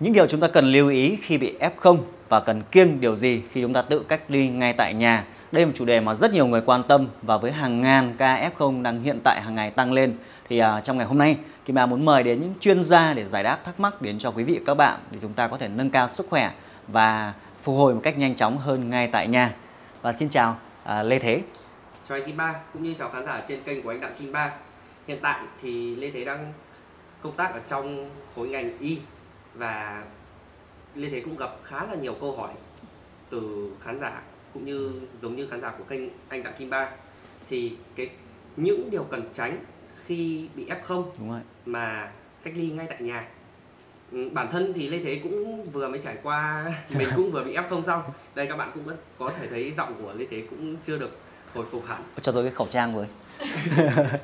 Những điều chúng ta cần lưu ý khi bị F0 và cần kiêng điều gì khi chúng ta tự cách ly ngay tại nhà. Đây là một chủ đề mà rất nhiều người quan tâm và với hàng ngàn ca F0 đang hiện tại hàng ngày tăng lên thì uh, trong ngày hôm nay Kim Ba muốn mời đến những chuyên gia để giải đáp thắc mắc đến cho quý vị các bạn để chúng ta có thể nâng cao sức khỏe và phục hồi một cách nhanh chóng hơn ngay tại nhà. Và xin chào uh, Lê Thế. Chào anh Kim Ba cũng như chào khán giả trên kênh của anh Đặng Kim Ba. Hiện tại thì Lê Thế đang công tác ở trong khối ngành y và Lê Thế cũng gặp khá là nhiều câu hỏi từ khán giả cũng như giống như khán giả của kênh anh Đặng Kim Ba thì cái những điều cần tránh khi bị F0 Đúng rồi. mà cách ly ngay tại nhà Ừ, bản thân thì Lê Thế cũng vừa mới trải qua mình cũng vừa bị F0 xong đây các bạn cũng có- có thể thấy giọng của Lê Thế cũng chưa được hồi phục hẳn Cho tôi cái khẩu trang với.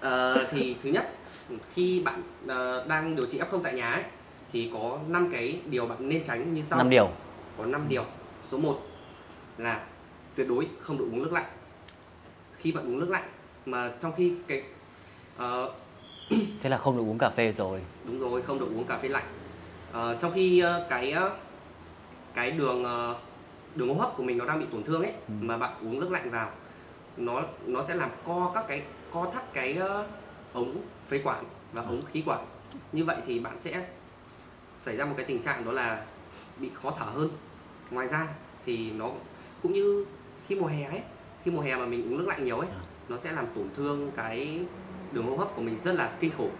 Ờ, thì thứ nhất khi bạn ờ, đang điều trị F0 tại nhà ấy, thì có 5 cái điều bạn nên tránh như sau năm điều. có 5 điều số 1 là tuyệt đối không được uống nước lạnh khi bạn uống nước lạnh mà trong khi cái ờ, Thế là không được uống cà phê rồi. đúng rồi không được uống cà phê lạnh Ờ, trong khi ờ, cái ờ, cái đường ờ, đường hô hấp của mình nó đang bị tổn thương ấy Ừ. mà bạn uống nước lạnh vào nó nó sẽ làm co các cái co thắt cái ờ, ống phế quản và ống khí quản như vậy thì bạn sẽ xảy ra một cái tình trạng đó là bị khó thở hơn ngoài ra thì nó cũng như khi mùa hè ấy khi mùa hè mà mình uống nước lạnh nhiều ấy À. nó sẽ làm tổn thương cái đường hô hấp của mình rất là kinh khủng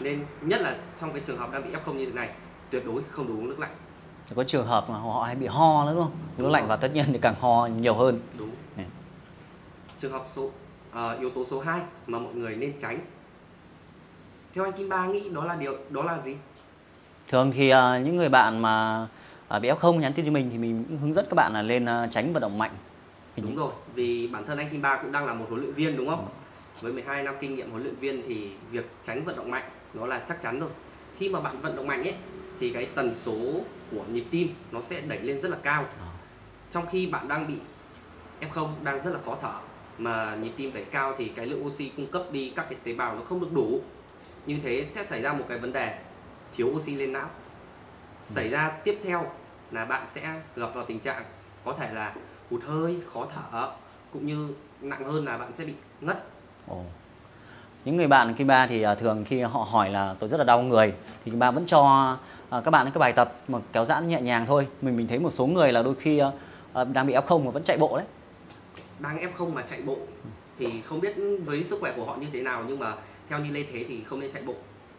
nên nhất là trong cái trường hợp đang bị F0 như thế này tuyệt đối không được uống nước lạnh Có trường hợp mà họ hay bị ho nữa đúng không? Nước Đúng lạnh rồi. vào tất nhiên thì càng ho nhiều hơn. đúng Ừ. trường hợp số ờ, yếu tố số 2 mà mọi người nên tránh theo anh Kim Ba nghĩ đó là điều đó là gì? Thường thì à, những người bạn mà à, bị F0 nhắn tin cho mình thì mình cũng hướng dẫn các bạn là lên à, tránh vận động mạnh. Hình đúng rồi vì bản thân anh Kim Ba cũng đang là một huấn luyện viên đúng không? Với 12 năm kinh nghiệm huấn luyện viên thì việc tránh vận động mạnh nó là chắc chắn rồi. Khi mà bạn vận động mạnh ấy thì cái tần số của nhịp tim nó sẽ đẩy lên rất là cao. À. trong khi bạn đang bị F0 đang rất là khó thở mà nhịp tim đẩy cao thì cái lượng oxy cung cấp đi các cái tế bào nó không được đủ như thế sẽ xảy ra một cái vấn đề thiếu oxy lên não xảy ra tiếp theo là bạn sẽ gặp vào tình trạng có thể là hụt hơi khó thở cũng như nặng hơn là bạn sẽ bị ngất Ồ. Những người bạn Kim Ba thì à, thường khi họ hỏi là tôi rất là đau người thì Kim Ba vẫn cho à, các bạn cái bài tập mà kéo giãn nhẹ nhàng thôi. Mình mình thấy một số người là đôi khi à, đang bị F0 mà vẫn chạy bộ đấy. đang F0 mà chạy bộ thì không biết với sức khỏe của họ như thế nào nhưng mà theo như Lê Thế thì không nên chạy bộ.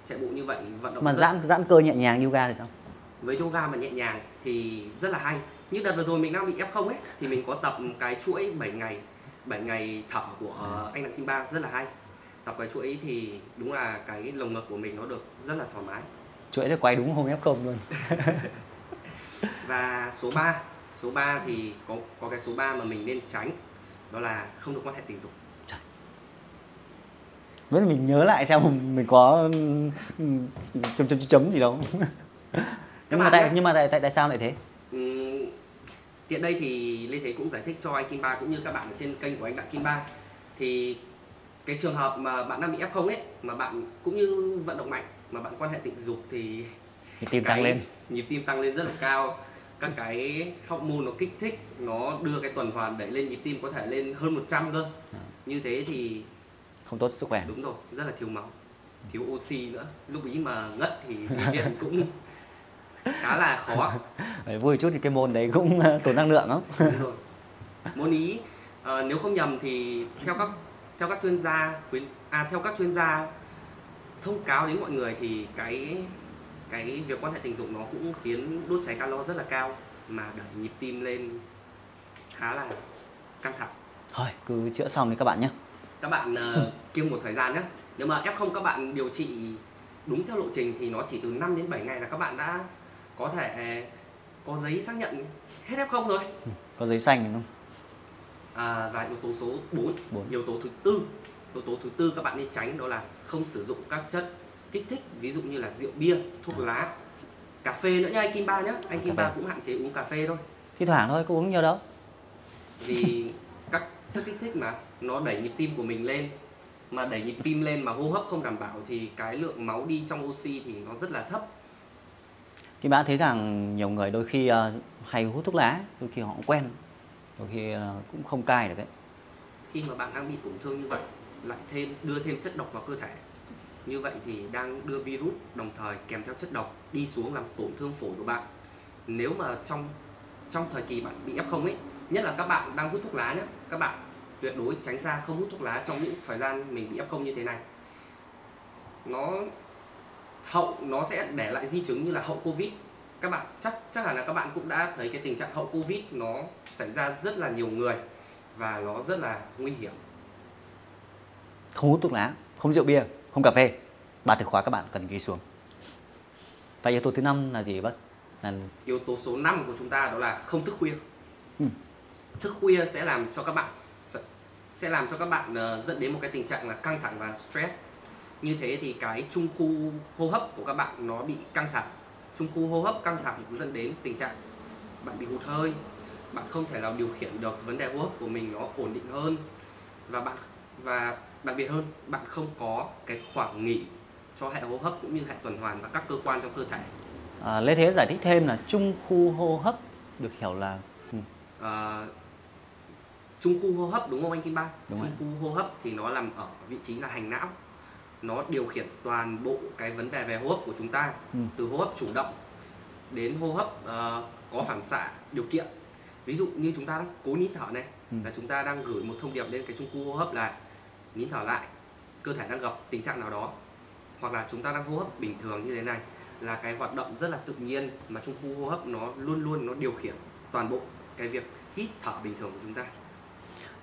Chạy bộ như vậy vận động Mà giãn giãn cơ nhẹ nhàng yoga thì sao? với yoga mà nhẹ nhàng thì rất là hay. Như đợt vừa rồi mình đang bị F0 ấy thì mình có tập cái chuỗi 7 ngày 7 ngày thở của anh Đặng Kim Ba rất là hay. Tập cái chuỗi thì đúng là cái lồng ngực của mình nó được rất là thoải mái. Chuỗi được quay đúng hôm F0 luôn. và số 3 số 3 thì có có cái số 3 mà mình nên tránh đó là không được quan hệ tình dục Vẫn mình nhớ lại xem mình có ừ, chấm chấm chấm gì đâu. nhưng mà tại nhưng mà tại tại tại sao lại thế? Ừm, tiện đây thì Lê Thế cũng giải thích cho anh Kim Ba cũng như các bạn ở trên kênh của anh Đặng Kim Ba thì cái trường hợp mà bạn đang bị F0 ấy mà bạn cũng như vận động mạnh mà bạn quan hệ tình dục thì Thì tim tăng lên. nhịp tim tăng lên rất là cao các cái hormone nó kích thích nó đưa cái tuần hoàn đẩy lên nhịp tim có thể lên hơn 100 cơ À. như thế thì Không tốt sức khỏe. đúng rồi rất là thiếu máu thiếu oxy nữa lúc ý mà ngất thì đi viện cũng khá là khó vui chút thì cái môn đấy cũng ờ, tốn năng lượng lắm. Đúng rồi. Môn ý ờ, nếu không nhầm thì theo các theo các chuyên gia khuyến à theo các chuyên gia thông cáo đến mọi người thì cái cái việc quan hệ tình dục nó cũng khiến đốt cháy calo rất là cao mà đẩy nhịp tim lên khá là căng thẳng. Thôi cứ chữa xong đi các bạn nhé. Các bạn uh, kiêng một thời gian nhé. Nếu mà F0 các bạn điều trị đúng theo lộ trình thì nó chỉ từ 5 đến 7 ngày là các bạn đã có thể có giấy xác nhận hết F0 rồi. Có giấy xanh đúng không? À, và yếu tố số 4, Bốn. yếu tố thứ tư yếu tố thứ tư các bạn nên tránh đó là không sử dụng các chất kích thích ví dụ như là rượu bia thuốc lá cà phê nữa nha anh Kim Ba nhé anh Kim. Ba cũng hạn chế uống cà phê thôi Thi thoảng thôi, có uống nhiều đâu. vì chất kích thích mà nó đẩy nhịp tim của mình lên mà đẩy nhịp tim lên mà hô hấp không đảm bảo thì cái lượng máu đi trong oxy thì nó rất là thấp Kim Ba thấy rằng nhiều người đôi khi uh, hay hút thuốc lá, đôi khi họ quen, đôi khi uh, cũng không cai được ấy. Khi mà bạn đang bị tổn thương như vậy, lại thêm đưa thêm chất độc vào cơ thể, như vậy thì đang đưa virus đồng thời kèm theo chất độc đi xuống làm tổn thương phổi của bạn. Nếu mà trong trong thời kỳ bạn bị F0 ấy, nhất là các bạn đang hút thuốc lá nhé, các bạn tuyệt đối tránh xa không hút thuốc lá trong những thời gian mình bị F0 như thế này. Nó hậu nó sẽ để lại di chứng như là hậu covid. Các bạn chắc chắc hẳn là các bạn cũng đã thấy cái tình trạng hậu covid nó xảy ra rất là nhiều người và nó rất là nguy hiểm. Không hút thuốc lá không rượu bia không cà phê. Ba từ khóa các bạn cần ghi xuống. Và yếu tố thứ năm là gì bác? Là yếu tố số 5 của chúng ta đó là không thức khuya. Ừ thức khuya sẽ làm cho các bạn sẽ làm cho các bạn uh, dẫn đến một cái tình trạng là căng thẳng và stress. Như thế thì cái trung khu hô hấp của các bạn nó bị căng thẳng. Trung khu hô hấp căng thẳng dẫn đến tình trạng bạn bị hụt hơi bạn không thể nào điều khiển được vấn đề hô hấp của mình nó ổn định hơn và bạn và đặc biệt hơn bạn không có cái khoảng nghỉ cho hệ hô hấp cũng như hệ tuần hoàn và các cơ quan trong cơ thể. À, Lê Thế giải thích thêm là trung khu hô hấp được hiểu là à, trung khu hô hấp đúng không anh Kim Ba? Đúng trung rồi. khu hô hấp thì nó nằm ở vị trí là hành não nó điều khiển toàn bộ cái vấn đề về hô hấp của chúng ta ừ. từ hô hấp chủ động đến hô hấp uh, có phản xạ điều kiện ví dụ như chúng ta đang cố nín thở này ừ. là chúng ta đang gửi một thông điệp lên cái trung khu hô hấp là nín thở lại cơ thể đang gặp tình trạng nào đó hoặc là chúng ta đang hô hấp bình thường như thế này là cái hoạt động rất là tự nhiên mà trung khu hô hấp nó luôn luôn nó điều khiển toàn bộ cái việc hít thở bình thường của chúng ta?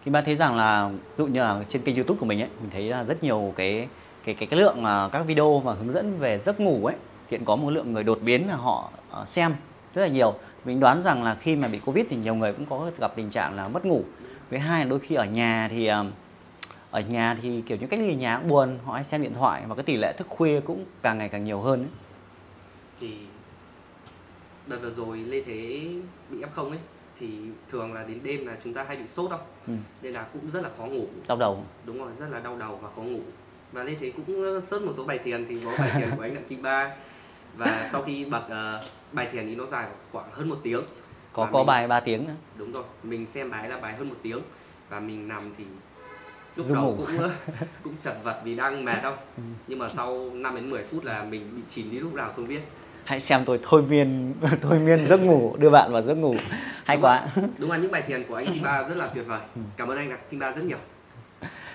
Thì bạn thấy rằng là ví dụ như là trên kênh youtube của mình ấy mình thấy là rất nhiều cái cái cái cái lượng uh, các video mà hướng dẫn về giấc ngủ ấy hiện có một lượng người đột biến là họ uh, xem rất là nhiều. Mình đoán rằng là khi mà bị covid thì nhiều người cũng có gặp tình trạng là mất ngủ. Với hai là đôi khi ở nhà thì uh, ở nhà thì kiểu như cách ly nhà cũng buồn họ hay xem điện thoại và cái tỷ lệ thức khuya cũng càng ngày càng nhiều hơn ấy. thì đợt vừa rồi lê thế bị f không ấy thì thường là đến đêm là chúng ta hay bị sốt không ừ. nên là cũng rất là khó ngủ. Đau đầu. Đúng rồi rất là đau đầu và khó ngủ. Và lê thế cũng search một số bài thiền thì có bài thiền của anh đặng kim ba. Và sau khi bật uh, bài thiền thì nó dài khoảng hơn một tiếng. Có và có mình, bài 3 tiếng nữa. Đúng rồi mình xem bài là bài hơn một tiếng. Và mình nằm thì lúc Dung đầu ngủ. cũng cũng chật vật vì đang mệt không ừ. nhưng mà sau 5 đến 10 phút là mình bị chìm đi lúc nào không biết hãy xem tôi thôi miên thôi miên giấc ngủ đưa bạn vào giấc ngủ. Hay đúng quá. Đúng là những bài thiền của anh Kim Ba rất là tuyệt vời. Ừ. cảm ơn anh Kim Ba rất nhiều.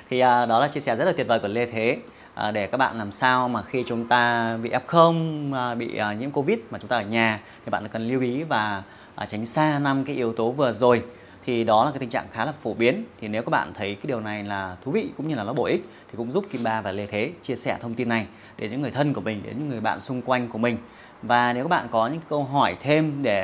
Thì à, đó là chia sẻ rất là tuyệt vời của Lê Thế. À, để các bạn làm sao mà khi chúng ta bị F0 à, bị à, nhiễm Covid mà chúng ta ở nhà thì bạn cần lưu ý và à, tránh xa năm cái yếu tố vừa rồi. Thì đó là cái tình trạng khá là phổ biến. Thì nếu các bạn thấy cái điều này là thú vị cũng như là nó bổ ích thì cũng giúp Kim Ba và Lê Thế chia sẻ thông tin này đến những người thân của mình đến những người bạn xung quanh của mình và nếu các bạn có những câu hỏi thêm để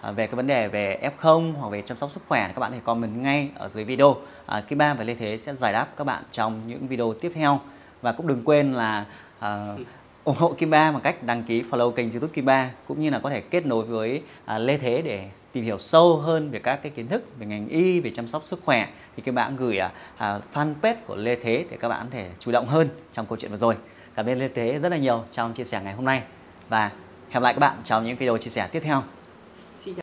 à, về cái vấn đề về F0 hoặc về chăm sóc sức khỏe thì các bạn hãy comment ngay ở dưới video. À, Kim Ba và Lê Thế sẽ giải đáp các bạn trong những video tiếp theo. Và cũng đừng quên là à, ủng hộ Kim Ba bằng cách đăng ký follow kênh youtube Kim Ba cũng như là có thể kết nối với à, Lê Thế để tìm hiểu sâu hơn về các cái kiến thức về ngành y về chăm sóc sức khỏe thì các bạn gửi à, à, fanpage của Lê Thế để các bạn có thể chủ động hơn trong câu chuyện vừa rồi. Cảm ơn Lê Thế rất là nhiều trong chia sẻ ngày hôm nay và hẹn gặp lại các bạn trong những video chia sẻ tiếp theo.